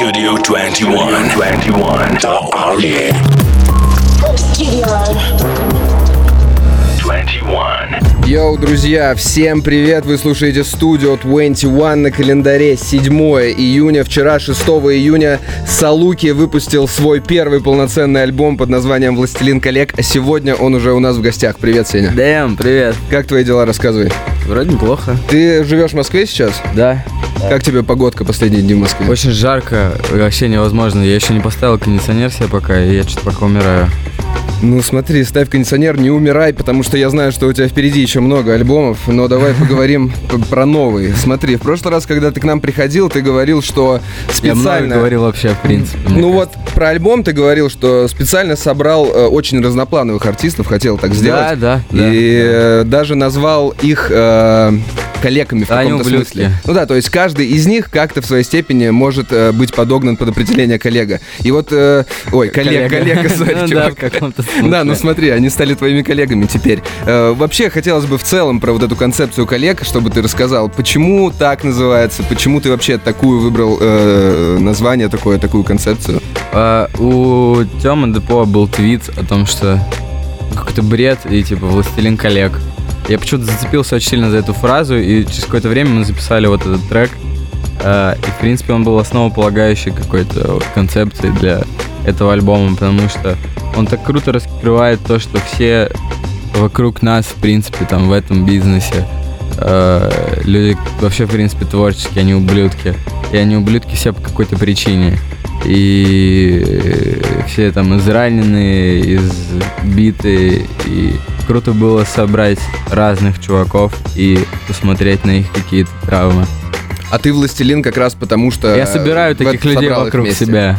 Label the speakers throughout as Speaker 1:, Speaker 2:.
Speaker 1: Studio 21. 21. The Army.
Speaker 2: Studio.
Speaker 1: 21.
Speaker 3: Йоу, друзья, всем привет! Вы слушаете студио 21 на календаре 7 июня. Вчера, 6 июня, Салуки выпустил свой первый полноценный альбом под названием «Властелин коллег», а сегодня он уже у нас в гостях. Привет, Сеня.
Speaker 4: Дэм, привет.
Speaker 3: Как твои дела, рассказывай.
Speaker 4: Вроде неплохо.
Speaker 3: Ты живешь в Москве сейчас?
Speaker 4: Да.
Speaker 3: Как тебе погодка последние дни в Москве?
Speaker 4: Очень жарко, вообще невозможно. Я еще не поставил кондиционер себе пока, и я что-то пока умираю.
Speaker 3: Ну смотри, ставь кондиционер, не умирай, потому что я знаю, что у тебя впереди еще много альбомов, но давай поговорим про новые. Смотри, в прошлый раз, когда ты к нам приходил, ты говорил, что
Speaker 4: Я много
Speaker 3: специально...
Speaker 4: говорил вообще, в принципе.
Speaker 3: Ну вот, про альбом ты говорил, что специально собрал э, очень разноплановых артистов, хотел так сделать.
Speaker 4: Да, да, да.
Speaker 3: И э, даже назвал их э, коллегами в каком-то смысле. Ну да, то есть каждый из них как-то в своей степени может э, быть подогнан под определение коллега. И вот, э, ой, коллег, коллега, сори,
Speaker 4: да,
Speaker 3: чувак. Да, ну смотри, они стали твоими коллегами теперь. Э, вообще, хотелось бы в целом про вот эту концепцию коллег, чтобы ты рассказал, почему так называется, почему ты вообще такую выбрал э, название такое, такую концепцию.
Speaker 4: А, у Тёмы Депо был твит о том, что какой-то бред и типа «Властелин коллег». Я почему-то зацепился очень сильно за эту фразу, и через какое-то время мы записали вот этот трек. А, и, в принципе, он был основополагающей какой-то концепцией для этого альбома, потому что он так круто раскрывает то, что все вокруг нас, в принципе, там, в этом бизнесе, э, люди вообще, в принципе, творческие, они ублюдки. И они ублюдки все по какой-то причине. И все там израненные, избитые. И круто было собрать разных чуваков и посмотреть на их какие-то травмы.
Speaker 3: А ты властелин как раз потому, что...
Speaker 4: Я собираю
Speaker 3: в
Speaker 4: таких людей вокруг
Speaker 3: вместе.
Speaker 4: себя.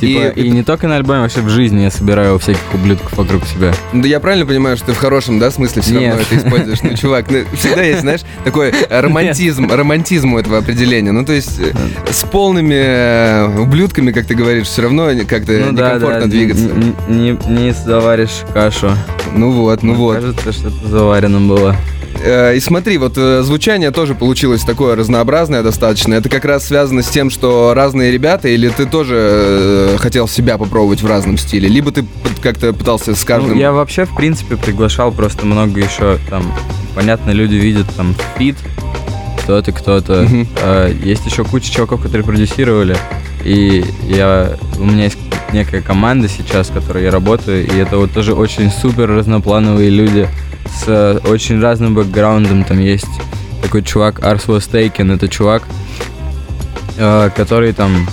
Speaker 4: Типа,
Speaker 3: И-
Speaker 4: и, не только на альбоме, вообще в жизни я собираю всяких ублюдков вокруг себя.
Speaker 3: Да я правильно понимаю, что ты в хорошем, да, смысле все равно
Speaker 4: Нет.
Speaker 3: это используешь? Ну, чувак, ну, всегда есть, знаешь, такой э, романтизм, романтизм у этого определения. Ну, то есть э, с полными э, ублюдками, как ты говоришь, все равно как-то
Speaker 4: ну да,
Speaker 3: некомфортно
Speaker 4: да,
Speaker 3: двигаться.
Speaker 4: н- н- Не, не заваришь кашу.
Speaker 3: Ну вот, ну вот.
Speaker 4: Кажется, что это заварено было.
Speaker 3: Э, И смотри, вот э, звучание тоже получилось такое разнообразное достаточно. Это как раз связано с тем, что разные ребята, или ты тоже э, хотел себя попробовать в разном стиле, либо ты как-то пытался с каждым...
Speaker 4: Ну, я вообще, в принципе, приглашал просто много еще там. Понятно, люди видят там фит, кто-то, кто-то. А, есть еще куча чуваков, которые продюсировали. И я, у меня есть некая команда сейчас, с которой я работаю, и это вот тоже очень супер разноплановые люди с э, очень разным бэкграундом. Там есть такой чувак Was Taken, это чувак, э, который там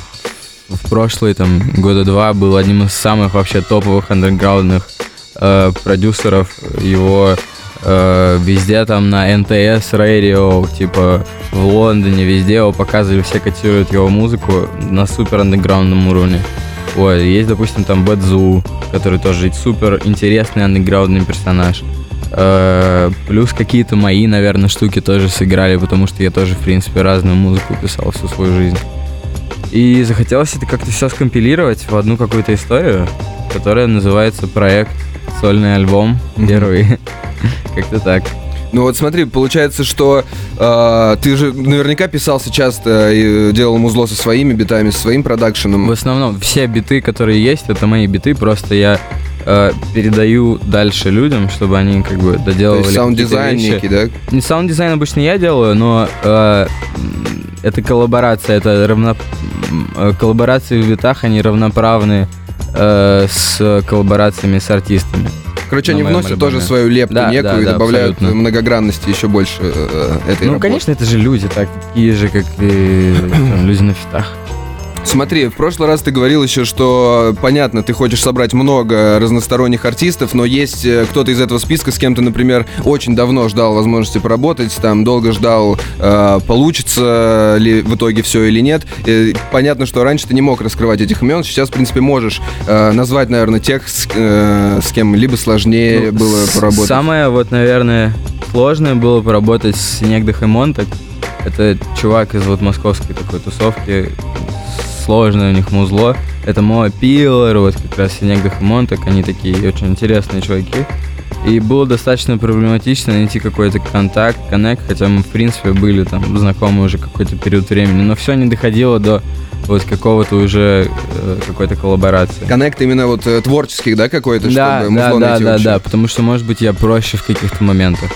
Speaker 4: в прошлые там года два был одним из самых вообще топовых андерграундных э, продюсеров. Его э, везде там на НТС радио, типа в Лондоне, везде его показывали, все котируют его музыку на супер андеграундном уровне. Ой, есть, допустим, там Бэдзу, который тоже супер интересный андеграундный персонаж. Э, плюс какие-то мои, наверное, штуки тоже сыграли, потому что я тоже, в принципе, разную музыку писал всю свою жизнь. И захотелось это как-то все скомпилировать в одну какую-то историю, которая называется проект сольный альбом первый. Как-то так.
Speaker 3: Ну вот смотри, получается, что э, ты же наверняка писался часто и делал музло со своими битами, со своим продакшеном.
Speaker 4: В основном все биты, которые есть, это мои биты, просто я э, передаю дальше людям, чтобы они как бы
Speaker 3: То
Speaker 4: доделывали
Speaker 3: есть саунд-дизайн некий, да?
Speaker 4: Не саунд-дизайн обычно я делаю, но э, это коллаборация, это равно... э, коллаборации в битах, они равноправны э, с коллаборациями с артистами.
Speaker 3: Короче, они вносят
Speaker 4: альбоме.
Speaker 3: тоже свою лепту
Speaker 4: Да,
Speaker 3: некую
Speaker 4: да,
Speaker 3: и
Speaker 4: да,
Speaker 3: добавляют
Speaker 4: абсолютно.
Speaker 3: многогранности еще больше э, этой
Speaker 4: ну,
Speaker 3: работы.
Speaker 4: конечно, это же люди, так, такие же, как и там, люди на фитах.
Speaker 3: Смотри, в прошлый раз ты говорил еще, что, понятно, ты хочешь собрать много разносторонних артистов, но есть э, кто-то из этого списка, с кем ты, например, очень давно ждал возможности поработать, там долго ждал, э, получится ли в итоге все или нет. Э, понятно, что раньше ты не мог раскрывать этих имен, сейчас, в принципе, можешь э, назвать, наверное, тех, с, э, с кем либо сложнее
Speaker 4: Ну,
Speaker 3: было поработать.
Speaker 4: Самое, вот, наверное, сложное было поработать с Негдах и Монтак. Это чувак из вот московской такой тусовки. Сложное у них музло. Это Моа Пиллар, вот как раз Негдах и Монтак. Они такие очень интересные чуваки. И было достаточно проблематично найти какой-то контакт, коннект, хотя мы, в принципе, были там знакомы уже какой-то период времени. Но все не доходило до вот какого-то уже э, какой-то коллаборации.
Speaker 3: Коннект именно вот э, творческих, да, какой-то,
Speaker 4: Да,
Speaker 3: чтобы
Speaker 4: да,
Speaker 3: музло
Speaker 4: да,
Speaker 3: найти
Speaker 4: да,
Speaker 3: вообще?
Speaker 4: да, потому что, может быть, я проще в каких-то моментах.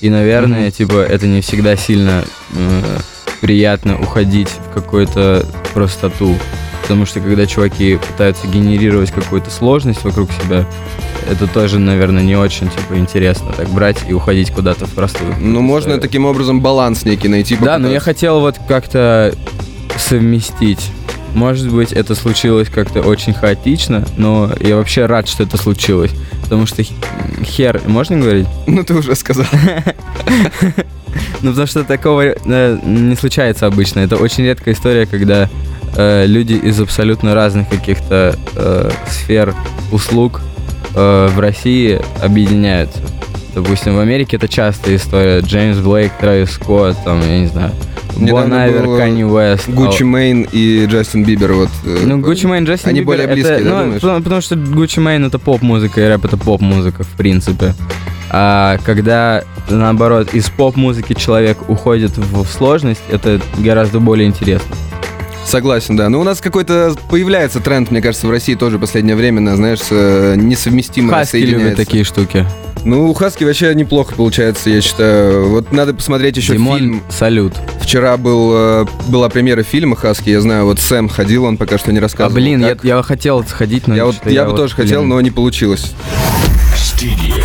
Speaker 4: И, наверное, типа, это не всегда сильно э, приятно уходить в какую-то простоту. Потому что, когда чуваки пытаются генерировать какую-то сложность вокруг себя, это тоже, наверное, не очень, типа, интересно. Так брать и уходить куда-то в простую.
Speaker 3: Ну, можно таким образом баланс некий найти.
Speaker 4: Да, но я хотел вот как-то совместить. Может быть, это случилось как-то очень хаотично, но я вообще рад, что это случилось. Потому что хер, можно говорить?
Speaker 3: Ну, ты уже сказал.
Speaker 4: Ну, потому что такого э, не случается обычно. Это очень редкая история, когда э, люди из абсолютно разных каких-то э, сфер услуг э, в России объединяются. Допустим, в Америке это частая история. Джеймс Блейк, Трэвис Скотт, там, я не знаю, Бон Айвер,
Speaker 3: э,
Speaker 4: Канни Уэст.
Speaker 3: Гуччи Мейн и Джастин Бибер, вот. э,
Speaker 4: Ну, Гуччи Мэйн, Джастин
Speaker 3: Они
Speaker 4: Бибер,
Speaker 3: более
Speaker 4: это-
Speaker 3: близкие, да,
Speaker 4: ну, потому, потому что Гуччи Мэйн это поп-музыка, и рэп это поп-музыка, в принципе. А когда, наоборот, из поп-музыки человек уходит в, сложность, это гораздо более интересно.
Speaker 3: Согласен, да. Ну, у нас какой-то появляется тренд, мне кажется, в России тоже в последнее время, на, знаешь, с, э, несовместимое
Speaker 4: Хаски любят такие штуки.
Speaker 3: Ну, у Хаски вообще неплохо получается, я считаю. Вот надо посмотреть еще
Speaker 4: Димон,
Speaker 3: фильм.
Speaker 4: салют.
Speaker 3: Вчера был, э, была премьера фильма Хаски, я знаю, вот Сэм ходил, он пока что не
Speaker 4: А,
Speaker 3: рассказывал.
Speaker 4: блин, я,
Speaker 3: как.
Speaker 4: я хотел сходить, но
Speaker 3: Я, вот,
Speaker 4: что-то
Speaker 3: я бы
Speaker 4: вот,
Speaker 3: тоже
Speaker 4: блин.
Speaker 3: хотел, но не получилось.
Speaker 1: Studio
Speaker 2: 21.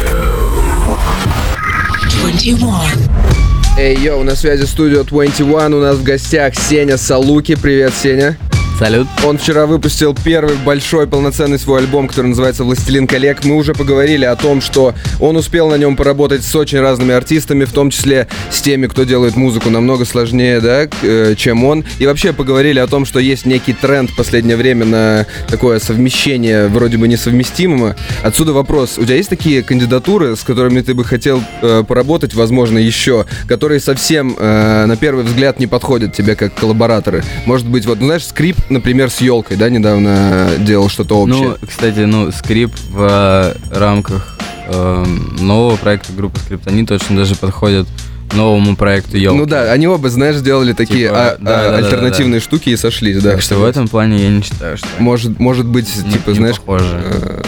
Speaker 3: Эй, йоу, на связи студио 21, у нас в гостях Сеня Салуки. Привет, Сеня.
Speaker 4: Салют.
Speaker 3: Он вчера выпустил первый большой полноценный свой альбом, который называется «Властелин коллег». Мы уже поговорили о том, что он успел на нем поработать с очень разными артистами, в том числе с теми, кто делает музыку намного сложнее, да, э, чем он. И вообще поговорили о том, что есть некий тренд в последнее время на такое совмещение вроде бы несовместимого. Отсюда вопрос. У тебя есть такие кандидатуры, с которыми ты бы хотел э, поработать, возможно, еще, которые совсем э, на первый взгляд не подходят тебе как коллабораторы? Может быть, вот, ну, знаешь, скрип, например, с елкой, да, недавно делал что-то общее.
Speaker 4: Ну, кстати, ну, скрип в э, рамках эм, нового проекта группы Скриптонит очень даже подходит новому проекту Йолки.
Speaker 3: Ну да, они оба, знаешь, сделали такие
Speaker 4: Типа,
Speaker 3: а-
Speaker 4: да,
Speaker 3: а,
Speaker 4: да, да,
Speaker 3: альтернативные штуки и сошлись, да.
Speaker 4: Так что в этом плане я не считаю, что
Speaker 3: Может, может быть,
Speaker 4: не-
Speaker 3: типа,
Speaker 4: не
Speaker 3: знаешь,
Speaker 4: похоже.
Speaker 3: э,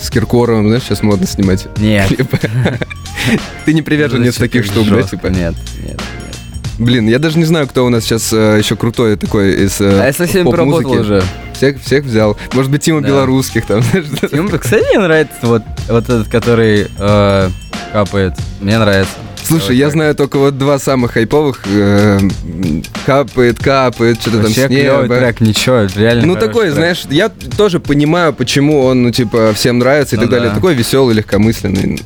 Speaker 3: с Киркоровым, знаешь, сейчас модно снимать
Speaker 4: Нет.
Speaker 3: Ты не приверженец таких
Speaker 4: так
Speaker 3: штук, да, типа?
Speaker 4: Нет, нет.
Speaker 3: Блин, я даже не знаю, кто у нас сейчас еще крутой такой из э,
Speaker 4: А я совсем
Speaker 3: поп-музыки.
Speaker 4: поработал уже.
Speaker 3: Всех, всех взял. Может быть, Тима
Speaker 4: Да.
Speaker 3: Белорусских там, знаешь.
Speaker 4: Ему, кстати, мне нравится вот, вот этот, который э, капает. Мне нравится.
Speaker 3: Слушай, я знаю только вот два самых хайповых. э, м, Капает, капает, что-то там
Speaker 4: Вообще
Speaker 3: с
Speaker 4: клёвый
Speaker 3: неба.
Speaker 4: трек, ничего, реально
Speaker 3: Ну,
Speaker 4: хороший
Speaker 3: такой,
Speaker 4: трек.
Speaker 3: знаешь, я тоже понимаю, почему он, ну, типа, всем нравится и
Speaker 4: Ну
Speaker 3: так далее.
Speaker 4: да.
Speaker 3: Такой веселый, легкомысленный.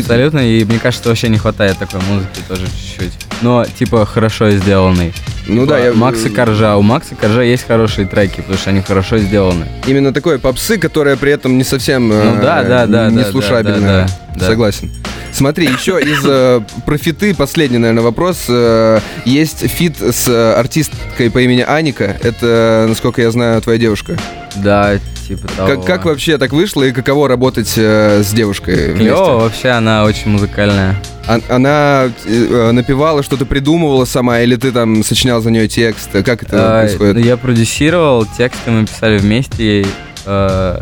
Speaker 4: Абсолютно, и мне кажется, вообще не хватает такой музыки тоже чуть-чуть. Но, типа, хорошо сделанный.
Speaker 3: Ну да,
Speaker 4: Типа,
Speaker 3: я...
Speaker 4: Макса Коржа. У Макса Коржа есть хорошие треки, потому что они хорошо сделаны.
Speaker 3: Именно такой попсы, которая при этом не совсем э,
Speaker 4: Ну да, да, да,
Speaker 3: не
Speaker 4: да, да, да, да.
Speaker 3: Согласен. Смотри, еще из э, про фиты, последний, наверное, вопрос. Э, есть фит с э, артисткой по имени Аника. Это, насколько я знаю, твоя девушка.
Speaker 4: Да, типа того.
Speaker 3: Как, как вообще так вышло и каково работать э, с девушкой?
Speaker 4: Клево, вообще она очень музыкальная.
Speaker 3: А- Она э, напевала, что-то придумывала сама, или ты там сочинял за нее текст? Как это
Speaker 4: А,
Speaker 3: происходит?
Speaker 4: Я продюсировал, тексты мы писали вместе. э,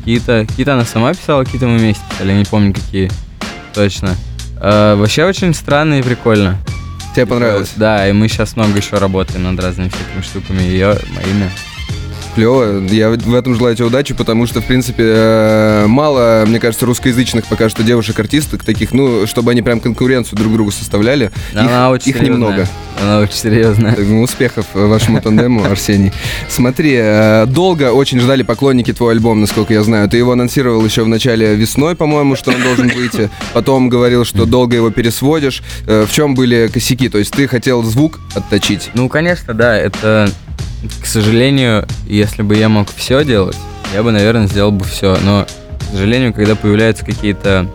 Speaker 4: Какие-то, какие-то она сама писала, какие-то мы вместе писали, я не помню какие точно. Э, вообще очень странно и прикольно.
Speaker 3: Тебе понравилось?
Speaker 4: Да, и мы сейчас много еще работаем над разными всякими штуками, ее, моими.
Speaker 3: Клево. Я в этом желаю тебе удачи, потому что, в принципе, э, мало, мне кажется, русскоязычных пока что девушек-артисток таких, ну, чтобы они прям конкуренцию друг другу составляли.
Speaker 4: Она
Speaker 3: их,
Speaker 4: очень
Speaker 3: их
Speaker 4: серьезная.
Speaker 3: немного.
Speaker 4: Она очень серьезная.
Speaker 3: Ну, успехов вашему тандему, Арсений. Смотри, э, долго очень ждали поклонники твой альбом, насколько я знаю. Ты его анонсировал еще в начале весной, по-моему, что он должен выйти. Потом говорил, что долго его пересводишь. Э, В чем были косяки? То есть ты хотел звук отточить?
Speaker 4: Ну, конечно, да, это, к сожалению, если бы я мог все делать, я бы, наверное, сделал бы все. Но, к сожалению, когда появляются какие-то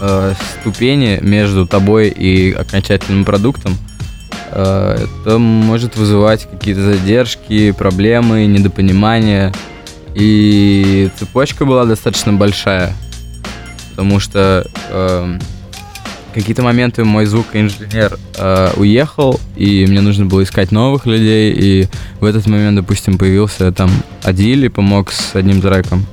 Speaker 4: э, ступени между тобой и окончательным продуктом, э, это может вызывать какие-то задержки, проблемы, недопонимания. И цепочка была достаточно большая, потому что эм, какие-то моменты мой звукоинженер э, уехал, и мне нужно было искать новых людей, и в этот момент, допустим, появился там Адиль и помог с одним треком.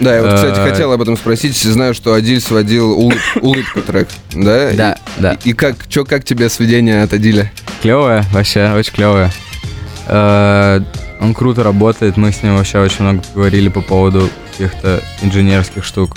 Speaker 3: Да, я вот, кстати,
Speaker 4: Э,
Speaker 3: хотел об этом спросить. Знаю, что Адиль сводил улыб- улыбку трек, да?
Speaker 4: Да,
Speaker 3: И-
Speaker 4: да.
Speaker 3: И, как, чё, как тебе сведение от Адиля?
Speaker 4: Клевая, вообще, очень клевая. Э, он круто работает, мы с ним вообще очень много говорили по поводу каких-то инженерских штук.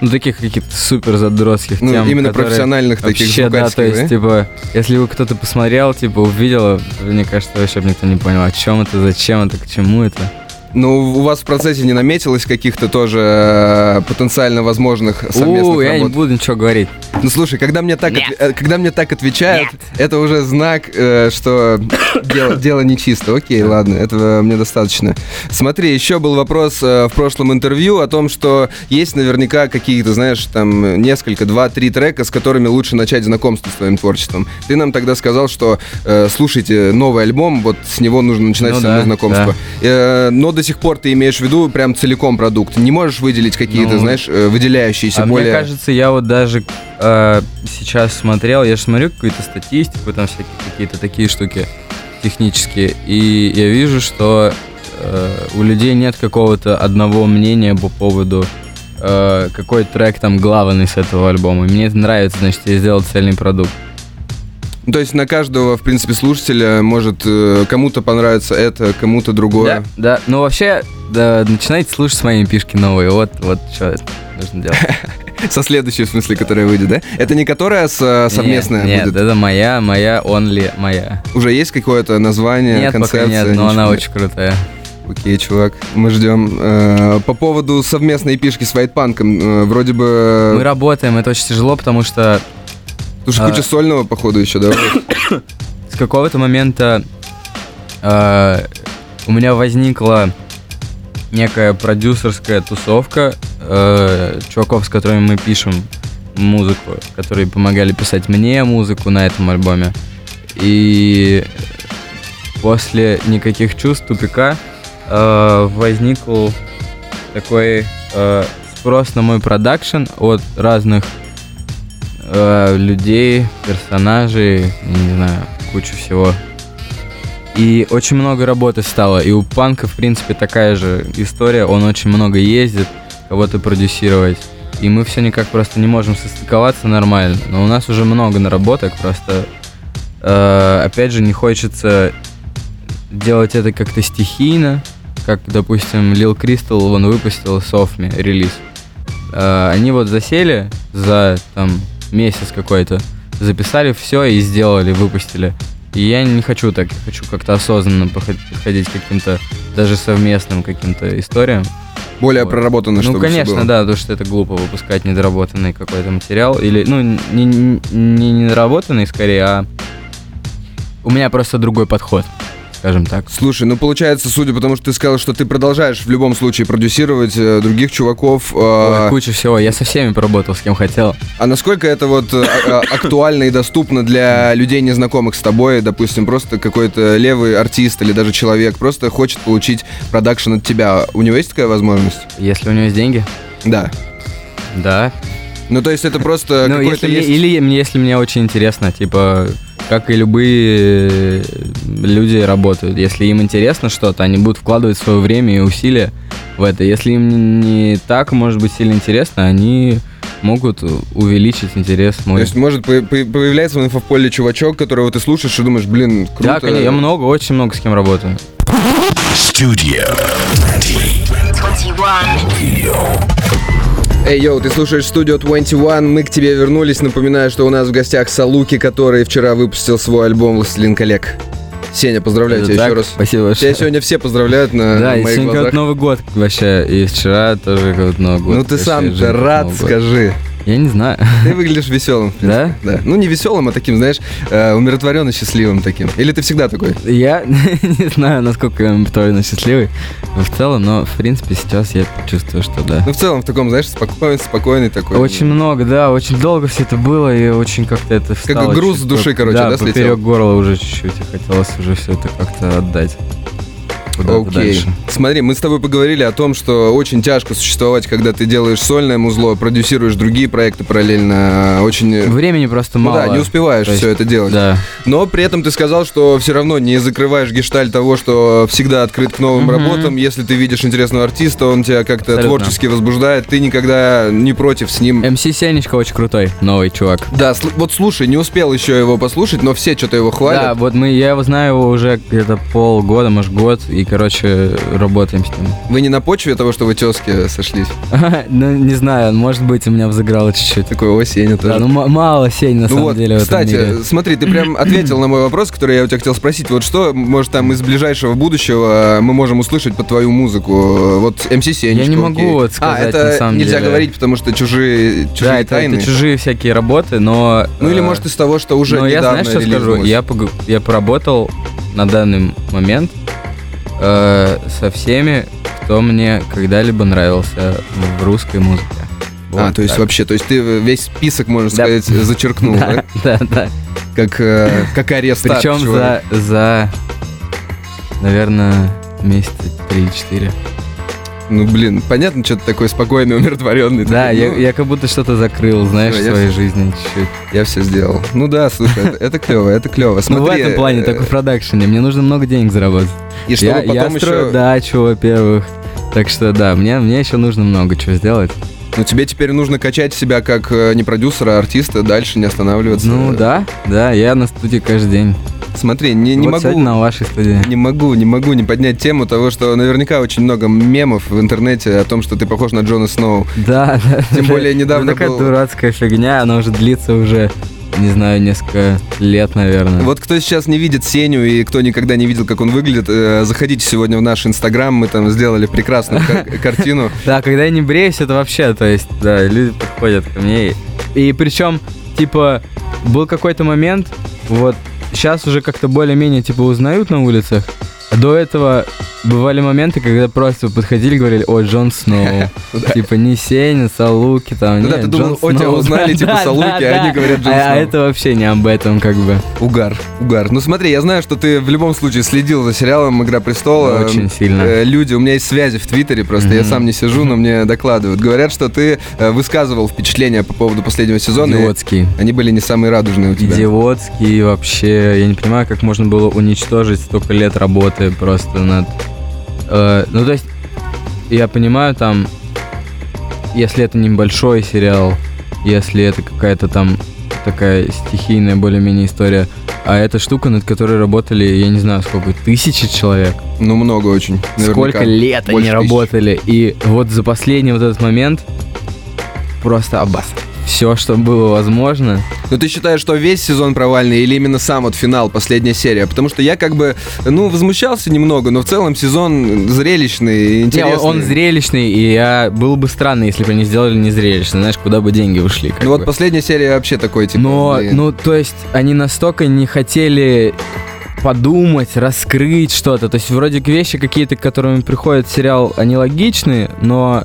Speaker 4: Ну, таких каких-то супер задротских
Speaker 3: Ну,
Speaker 4: тем,
Speaker 3: именно
Speaker 4: которые
Speaker 3: профессиональных таких
Speaker 4: Вообще, да, то есть, типа, если бы кто-то посмотрел, типа, увидел, мне кажется, вообще бы никто не понял, о чем это, зачем это, к чему это.
Speaker 3: Ну, у вас в процессе не наметилось каких-то тоже э, потенциально возможных совместных
Speaker 4: У, я не
Speaker 3: работ?
Speaker 4: буду ничего говорить.
Speaker 3: Ну, слушай, когда мне так,
Speaker 4: Нет.
Speaker 3: отве- э, когда мне так отвечают, это уже знак, э, что дело, дело нечисто. Окей, ладно, этого мне достаточно. Смотри, еще был вопрос э, в прошлом интервью о том, что есть наверняка какие-то, знаешь, там несколько, два-три трека, с которыми лучше начать знакомство с твоим творчеством. Ты нам тогда сказал, что э, слушайте новый альбом, вот с него нужно начинать
Speaker 4: Ну да,
Speaker 3: знакомство. Э, но до сих пор ты имеешь в виду прям целиком продукт. Не можешь выделить какие-то,
Speaker 4: Ну,
Speaker 3: знаешь, э, выделяющиеся
Speaker 4: А
Speaker 3: более...
Speaker 4: мне кажется, я вот даже э, сейчас смотрел, я же смотрю какую-то статистику, там всякие какие-то такие штуки технические, и я вижу, что э, у людей нет какого-то одного мнения по поводу э, какой трек там главный с этого альбома. И Мне это нравится, значит, я сделал цельный продукт.
Speaker 3: Ну, То есть на каждого, в принципе, слушателя может э, кому-то понравится это, кому-то другое.
Speaker 4: Да, да. Ну вообще, да, начинайте слушать мои пишки новые. Вот, вот что нужно делать.
Speaker 3: Со следующей, в смысле, которая выйдет, да? Это не которая с, э, совместная
Speaker 4: Нет,
Speaker 3: будет?
Speaker 4: нет, это моя, моя, only моя.
Speaker 3: Уже есть какое-то название,
Speaker 4: Нет, пока
Speaker 3: концепция?
Speaker 4: нет, но она очень крутая.
Speaker 3: Окей, чувак, мы ждем. Э, по поводу совместной пишки с Вайтпанком, э, вроде бы...
Speaker 4: Мы работаем, это очень тяжело, потому что
Speaker 3: Слушай,
Speaker 4: а-
Speaker 3: куча сольного, походу, еще, да?
Speaker 4: с какого-то момента э, у меня возникла некая продюсерская тусовка э, чуваков, с которыми мы пишем музыку, которые помогали писать мне музыку на этом альбоме. И после никаких чувств тупика э, возникл такой э, спрос на мой продакшн от разных э, людей, персонажей, не знаю, кучу всего. И очень много работы стало. И у Панка, в принципе, такая же история. Он очень много ездит, кого-то продюсировать. И мы все никак просто не можем состыковаться нормально. Но у нас уже много наработок, просто э, опять же не хочется делать это как-то стихийно, как, допустим, Lil Crystal, он выпустил Софми релиз. Э, они вот засели за там месяц какой-то, записали все и сделали, выпустили. И я не хочу так, я хочу как-то осознанно подходить к каким-то даже совместным каким-то историям.
Speaker 3: Более
Speaker 4: Вот.
Speaker 3: проработанно,
Speaker 4: ну,
Speaker 3: чтобы всё
Speaker 4: конечно,
Speaker 3: было.
Speaker 4: да, потому что это глупо выпускать недоработанный какой-то материал. Или, ну, не, не, не недоработанный скорее, а у меня просто другой подход, скажем так.
Speaker 3: Слушай, ну получается, судя по тому, что ты сказал, что ты продолжаешь в любом случае продюсировать э, других чуваков, э,
Speaker 4: Ой, куча всего. Я со всеми поработал, с кем хотел.
Speaker 3: а насколько это вот э, а- а- актуально и доступно для людей, незнакомых с тобой, допустим, просто какой-то левый артист или даже человек просто хочет получить продакшн от тебя, у него есть такая возможность?
Speaker 4: Если у него есть деньги,
Speaker 3: Да.
Speaker 4: да.
Speaker 3: Ну то есть это просто
Speaker 4: Ну,
Speaker 3: какой-то
Speaker 4: если
Speaker 3: есть...
Speaker 4: или если мне очень интересно, типа, как и любые э, люди работают. Если им интересно что-то, они будут вкладывать свое время и усилия в это. Если им не так, может быть, сильно интересно, они могут увеличить интерес
Speaker 3: То
Speaker 4: мой.
Speaker 3: есть, может, по- по- появляется в инфополе чувачок, которого ты слушаешь и думаешь, блин, круто.
Speaker 4: Да, конечно, я много, очень много с кем работаю.
Speaker 1: Studio
Speaker 2: 21.
Speaker 3: Эй, йоу, ты слушаешь студию 21, мы к тебе вернулись. Напоминаю, что у нас в гостях Салуки, который вчера выпустил свой альбом «Властелин коллег». Сеня, поздравляю
Speaker 4: Это
Speaker 3: тебя
Speaker 4: так?
Speaker 3: еще раз.
Speaker 4: Спасибо
Speaker 3: Тебя
Speaker 4: большое.
Speaker 3: сегодня все поздравляют на
Speaker 4: Да, и
Speaker 3: моих
Speaker 4: сегодня
Speaker 3: глазах.
Speaker 4: как Новый год вообще, и вчера тоже как Новый год.
Speaker 3: Ну ты
Speaker 4: вообще,
Speaker 3: сам
Speaker 4: жизнь как
Speaker 3: рад, скажи.
Speaker 4: Я не знаю.
Speaker 3: Ты выглядишь веселым. в принципе. Да? Ну не веселым, а таким, знаешь, э, умиротворенно счастливым таким. Или ты всегда такой?
Speaker 4: Я не знаю, насколько я эмоционально счастливый в целом, но в принципе сейчас я чувствую, что да.
Speaker 3: Ну в целом в таком, знаешь, спокойный, спокойный такой.
Speaker 4: Очень много, да, очень долго все это было, и очень как-то это встало.
Speaker 3: груз
Speaker 4: чуть
Speaker 3: с души, короче, да, слетел?
Speaker 4: поперек горла уже чуть-чуть, и хотелось уже все это как-то отдать.
Speaker 3: Окей.
Speaker 4: дальше.
Speaker 3: Смотри, мы с тобой поговорили о том, что очень тяжко существовать, когда ты делаешь сольное музло, продюсируешь другие проекты параллельно. Очень...
Speaker 4: Времени просто
Speaker 3: Ну
Speaker 4: мало.
Speaker 3: да, не успеваешь
Speaker 4: есть,
Speaker 3: все это делать.
Speaker 4: Да.
Speaker 3: Но при этом ты сказал, что все равно не закрываешь гешталь того, что всегда открыт к новым
Speaker 4: Мгм.
Speaker 3: работам. Если ты видишь интересного артиста, он тебя как-то
Speaker 4: Абсолютно.
Speaker 3: творчески возбуждает, ты никогда не против с ним.
Speaker 4: МС Сенечка очень крутой, новый чувак.
Speaker 3: Да, сл- вот слушай, не успел еще его послушать, но все что-то его
Speaker 4: Да,
Speaker 3: хвалят.
Speaker 4: вот мы, я его знаю его уже где-то полгода, может год, и, короче, работаем с ним.
Speaker 3: Вы не на почве того, что вы тезки сошлись?
Speaker 4: Ну, не знаю, может быть, у меня взыграло чуть-чуть.
Speaker 3: Такой осень тоже.
Speaker 4: Да, ну мало Сень, на
Speaker 3: Ну
Speaker 4: самом деле,
Speaker 3: кстати,
Speaker 4: мире.
Speaker 3: смотри, ты прям ответил на мой вопрос, который я у тебя хотел спросить. Вот что, может, там из ближайшего будущего мы можем услышать под твою музыку? Вот МС Сенечка,
Speaker 4: Я не могу вот сказать,
Speaker 3: А, это
Speaker 4: на самом
Speaker 3: нельзя говорить, потому что чужие, чужие
Speaker 4: это,
Speaker 3: тайны.
Speaker 4: это чужие всякие работы, но...
Speaker 3: Ну или
Speaker 4: э,
Speaker 3: может из того, что уже
Speaker 4: Но я
Speaker 3: недавно
Speaker 4: знаешь, что скажу? я поработал на данный момент э, со всеми, кто мне когда-либо нравился в русской музыке.
Speaker 3: А,
Speaker 4: Вот
Speaker 3: то есть
Speaker 4: так.
Speaker 3: вообще, то есть ты весь список, можно
Speaker 4: Да.
Speaker 3: сказать, зачеркнул, да?
Speaker 4: Да, да, да.
Speaker 3: Как, э, как арест.
Speaker 4: Причем за, за, наверное, месяца 3-4.
Speaker 3: Ну, блин, понятно, что ты такой спокойный, умиротворенный.
Speaker 4: Да,
Speaker 3: такой,
Speaker 4: я,
Speaker 3: ну,
Speaker 4: я как будто что-то закрыл, знаешь,
Speaker 3: Ну,
Speaker 4: в
Speaker 3: я
Speaker 4: своей жизни чуть-чуть.
Speaker 3: я все сделал. Ну да, слушай, это, это клево, это клево.
Speaker 4: Ну, в
Speaker 3: Смотри,
Speaker 4: этом плане,
Speaker 3: э,
Speaker 4: только в продакшене. Мне нужно много денег заработать.
Speaker 3: И чтобы
Speaker 4: я, я
Speaker 3: потом
Speaker 4: строю
Speaker 3: еще...
Speaker 4: дачу, во-первых. Так что да, мне, мне еще нужно много чего сделать.
Speaker 3: Ну, тебе теперь нужно качать себя как э, не продюсера, а артиста, дальше не останавливаться.
Speaker 4: Ну да, да, я на студии каждый день.
Speaker 3: Смотри, не, не
Speaker 4: вот
Speaker 3: могу...
Speaker 4: на вашей студии.
Speaker 3: Не могу, не могу не поднять тему того, что наверняка очень много мемов в интернете о том, что ты похож на Джона Сноу.
Speaker 4: Да, да.
Speaker 3: Тем более недавно
Speaker 4: Это такая
Speaker 3: был-
Speaker 4: дурацкая фигня, она уже длится уже, не знаю, несколько лет, наверное.
Speaker 3: Вот кто сейчас не видит Сеню и кто никогда не видел, как он выглядит, э, заходите сегодня в наш инстаграм, мы там сделали прекрасную кар- картину.
Speaker 4: Да, когда я не бреюсь, это вообще, то есть, да, люди подходят ко мне. И причем, типа, был какой-то момент, вот, сейчас уже как-то более-менее, типа, узнают на улицах. А до этого бывали моменты, когда просто подходили и говорили, о, Джон Сноу. Типа, не Сеня, Салуки, там,
Speaker 3: Ну да, ты думал, о, тебя узнали, типа, Салуки, а они говорят Джон
Speaker 4: А- А
Speaker 3: Сноу.
Speaker 4: это вообще не об этом, как бы.
Speaker 3: Угар, угар. Ну смотри, я знаю, что ты в любом случае следил за сериалом «Игра престола».
Speaker 4: Очень сильно.
Speaker 3: Э, Люди, у меня есть связи в Твиттере, просто я сам не сижу, но мне докладывают. Говорят, что ты э, высказывал впечатления по поводу последнего сезона. и
Speaker 4: Идиотский.
Speaker 3: Они были не самые радужные у тебя.
Speaker 4: Идиотский вообще. Я не понимаю, как можно было уничтожить столько лет работы просто над... э, ну, то есть, я понимаю, там, если это небольшой сериал, если это какая-то там такая стихийная более-менее история, а эта штука, над которой работали, я не знаю, сколько, тысячи человек.
Speaker 3: Ну, много очень. наверняка.
Speaker 4: Сколько лет они
Speaker 3: Больше тысячи.
Speaker 4: работали. И вот за последний вот этот момент просто обос. Все, что было возможно,
Speaker 3: Ну, ты считаешь, что весь сезон провальный или именно сам вот финал, последняя серия? Потому что я как бы, ну, возмущался немного, но в целом сезон зрелищный,
Speaker 4: Не,
Speaker 3: интересный.
Speaker 4: он, он зрелищный, и я было бы странно, если бы они сделали не зрелищный. Знаешь, куда бы деньги ушли.
Speaker 3: Ну, вот
Speaker 4: бы.
Speaker 3: последняя серия вообще такой, типа...
Speaker 4: Но,
Speaker 3: блин.
Speaker 4: ну, то есть, они настолько не хотели подумать, раскрыть что-то. То есть, вроде вещи какие-то, к которым приходит сериал, они логичные, но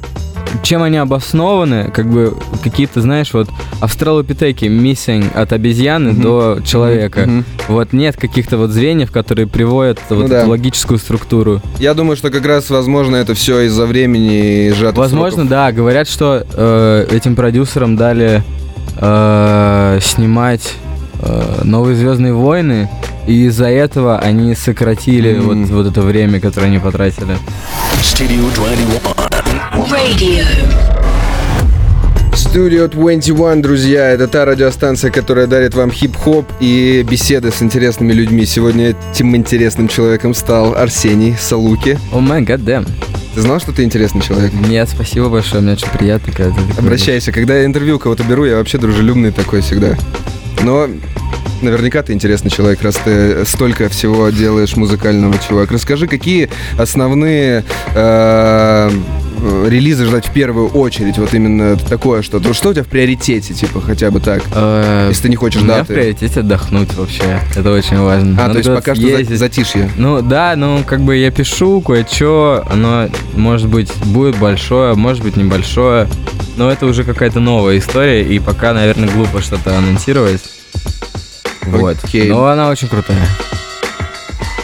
Speaker 4: чем они обоснованы, как бы какие-то, знаешь, вот австралопитеки, missing от обезьяны
Speaker 3: Мгм.
Speaker 4: до человека.
Speaker 3: Мгм.
Speaker 4: Вот нет каких-то вот звеньев, которые приводят вот
Speaker 3: Ну да.
Speaker 4: эту логическую структуру.
Speaker 3: Я думаю, что как раз, возможно, это все из-за времени и сжатых
Speaker 4: Возможно,
Speaker 3: сроков.
Speaker 4: да. Говорят, что э, этим продюсерам дали э, снимать э, новые Звездные войны, и из-за этого они сократили
Speaker 3: М.
Speaker 4: вот, вот это время, которое они потратили.
Speaker 1: Studio 21.
Speaker 2: Radio.
Speaker 3: Studio 21, друзья, это та радиостанция, которая дарит вам хип-хоп и беседы с интересными людьми. Сегодня этим интересным человеком стал Арсений Салуки.
Speaker 4: О май гадэм.
Speaker 3: Ты знал, что ты интересный человек?
Speaker 4: Нет, спасибо большое, мне очень приятно, когда ты
Speaker 3: Обращайся, когда я интервью кого-то беру, я вообще дружелюбный такой всегда. Но наверняка ты интересный человек, раз ты столько всего делаешь музыкального, чувак. Расскажи, какие основные э, релизы ждать в первую очередь? Вот именно такое что-то. Что у тебя в приоритете, типа, хотя бы так?
Speaker 4: Э,
Speaker 3: Если ты не хочешь
Speaker 4: у меня
Speaker 3: даты.
Speaker 4: в приоритете отдохнуть вообще. Это очень важно.
Speaker 3: А, то есть пока что затишье.
Speaker 4: Ну да, ну как бы я пишу кое-что, оно может быть будет большое, может быть небольшое, но это уже какая-то новая история, и пока, наверное, глупо что-то анонсировать. Вот. Но она очень крутая.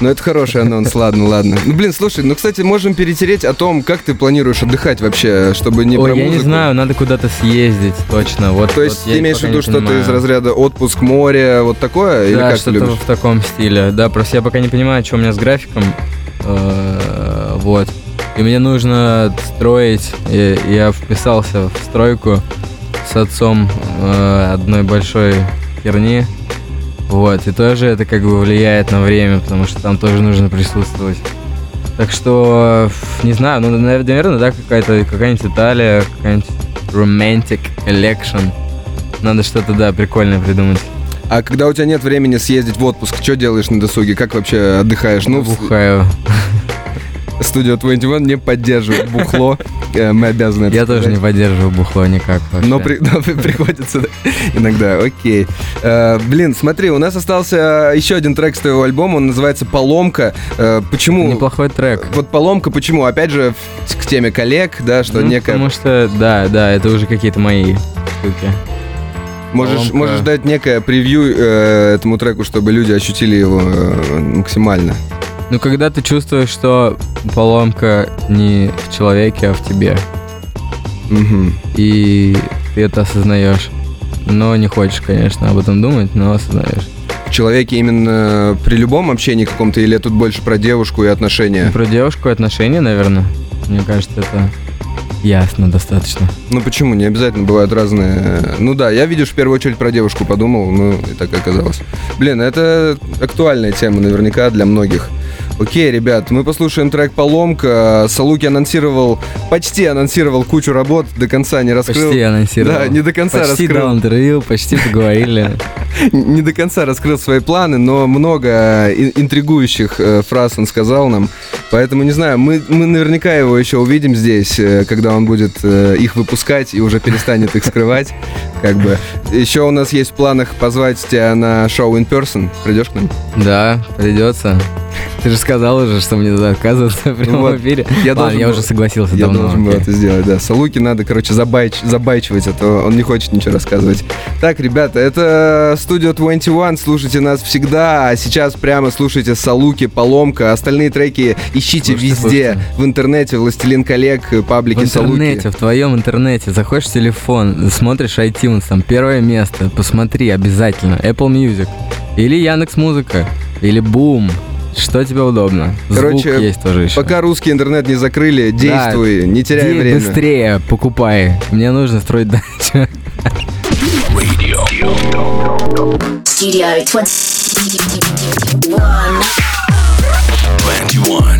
Speaker 3: Ну, это хороший анонс, ладно, ладно. Ну, блин, слушай, ну, кстати, можем перетереть о том, как ты планируешь отдыхать вообще, чтобы не
Speaker 4: Ой,
Speaker 3: про
Speaker 4: я не
Speaker 3: музыку.
Speaker 4: знаю, надо куда-то съездить, точно. Вот,
Speaker 3: То есть
Speaker 4: вот
Speaker 3: ты имеешь в виду
Speaker 4: не
Speaker 3: что-то
Speaker 4: понимаю.
Speaker 3: из разряда отпуск, море, вот такое? Или
Speaker 4: да,
Speaker 3: как ты
Speaker 4: что-то в таком стиле. Да, просто я пока не понимаю, что у меня с графиком. Э, Вот. И мне нужно строить. И я вписался в стройку с отцом э, одной большой херни. Вот. И тоже это как бы влияет на время, потому что там тоже нужно присутствовать. Так что, не знаю, ну, нав- наверное, да, какая-то какая-нибудь Италия, какая-нибудь romantic collection. Надо что-то, да, прикольное придумать.
Speaker 3: А когда у тебя нет времени съездить в отпуск, что делаешь на досуге? Как вообще отдыхаешь? Ну,
Speaker 4: Бухаю.
Speaker 3: студию 21 не поддерживает бухло. Э, Мы обязаны это
Speaker 4: Я тоже
Speaker 3: сказать.
Speaker 4: не поддерживаю бухло никак вообще.
Speaker 3: Но, при- но при- приходится да, иногда, окей. Э, блин, смотри, у нас остался еще один трек с твоего альбома, он называется «Поломка». Э, почему?
Speaker 4: Неплохой трек.
Speaker 3: Вот «Поломка» почему? Опять же, к теме коллег, да, что
Speaker 4: Ну,
Speaker 3: некая...
Speaker 4: Потому что, да, да, это уже какие-то мои штуки.
Speaker 3: Можешь,
Speaker 4: «Поломка».
Speaker 3: можешь дать некое превью э, этому треку, чтобы люди ощутили его э, максимально.
Speaker 4: Ну, когда ты чувствуешь, что поломка не в человеке, а в тебе,
Speaker 3: Мгм.
Speaker 4: и ты это осознаешь. Но не хочешь, конечно, об этом думать, но осознаешь.
Speaker 3: В человеке именно при любом общении каком-то, или тут больше про девушку и отношения?
Speaker 4: Про девушку и отношения, наверное, мне кажется, это ясно достаточно.
Speaker 3: Ну почему? Не обязательно бывают разные. Ну да, я, видишь, в первую очередь про девушку подумал, ну и так оказалось. Блин, это актуальная тема наверняка для многих. Окей, ребят, мы послушаем трек «Поломка». Салуки анонсировал, почти анонсировал кучу работ, до конца не раскрыл.
Speaker 4: Почти анонсировал.
Speaker 3: Да, не до конца
Speaker 4: Почти
Speaker 3: раскрыл.
Speaker 4: дал интервью, почти поговорили.
Speaker 3: Не до конца раскрыл свои планы, но много э, интригующих э, фраз он сказал нам. Поэтому, не знаю, мы, мы наверняка его еще увидим здесь, э, когда он будет их выпускать и уже перестанет их скрывать. Как бы. Еще у нас есть в планах позвать тебя на шоу in person. Придешь к нам?
Speaker 4: Да, придется. Ты же сказал уже, что мне туда отказываться в прямом
Speaker 3: вот,
Speaker 4: эфире.
Speaker 3: я
Speaker 4: Ладно,
Speaker 3: должен
Speaker 4: я
Speaker 3: был-
Speaker 4: уже согласился
Speaker 3: Я
Speaker 4: давно.
Speaker 3: должен был это сделать, да. Салуки надо, короче, забайч, забайчивать, а то он не хочет ничего рассказывать. Так, ребята, это Studio 21, слушайте нас всегда, а сейчас прямо слушайте Салуки, Поломка, остальные треки ищите
Speaker 4: Слушайте,
Speaker 3: везде,
Speaker 4: слушайте.
Speaker 3: в интернете, Властелин коллег, паблики
Speaker 4: В интернете,
Speaker 3: Салуки.
Speaker 4: в твоем интернете, заходишь в телефон, смотришь iTunes, там первое место, посмотри обязательно. Apple Music. Или Яндекс Музыка. Или Boom. Что тебе удобно?
Speaker 3: Короче,
Speaker 4: Звук есть тоже еще.
Speaker 3: Пока русский интернет не закрыли, действуй, не теряй время.
Speaker 4: быстрее покупай. Мне нужно строить дачу.
Speaker 1: Radio.
Speaker 2: Studio 21.
Speaker 1: 21.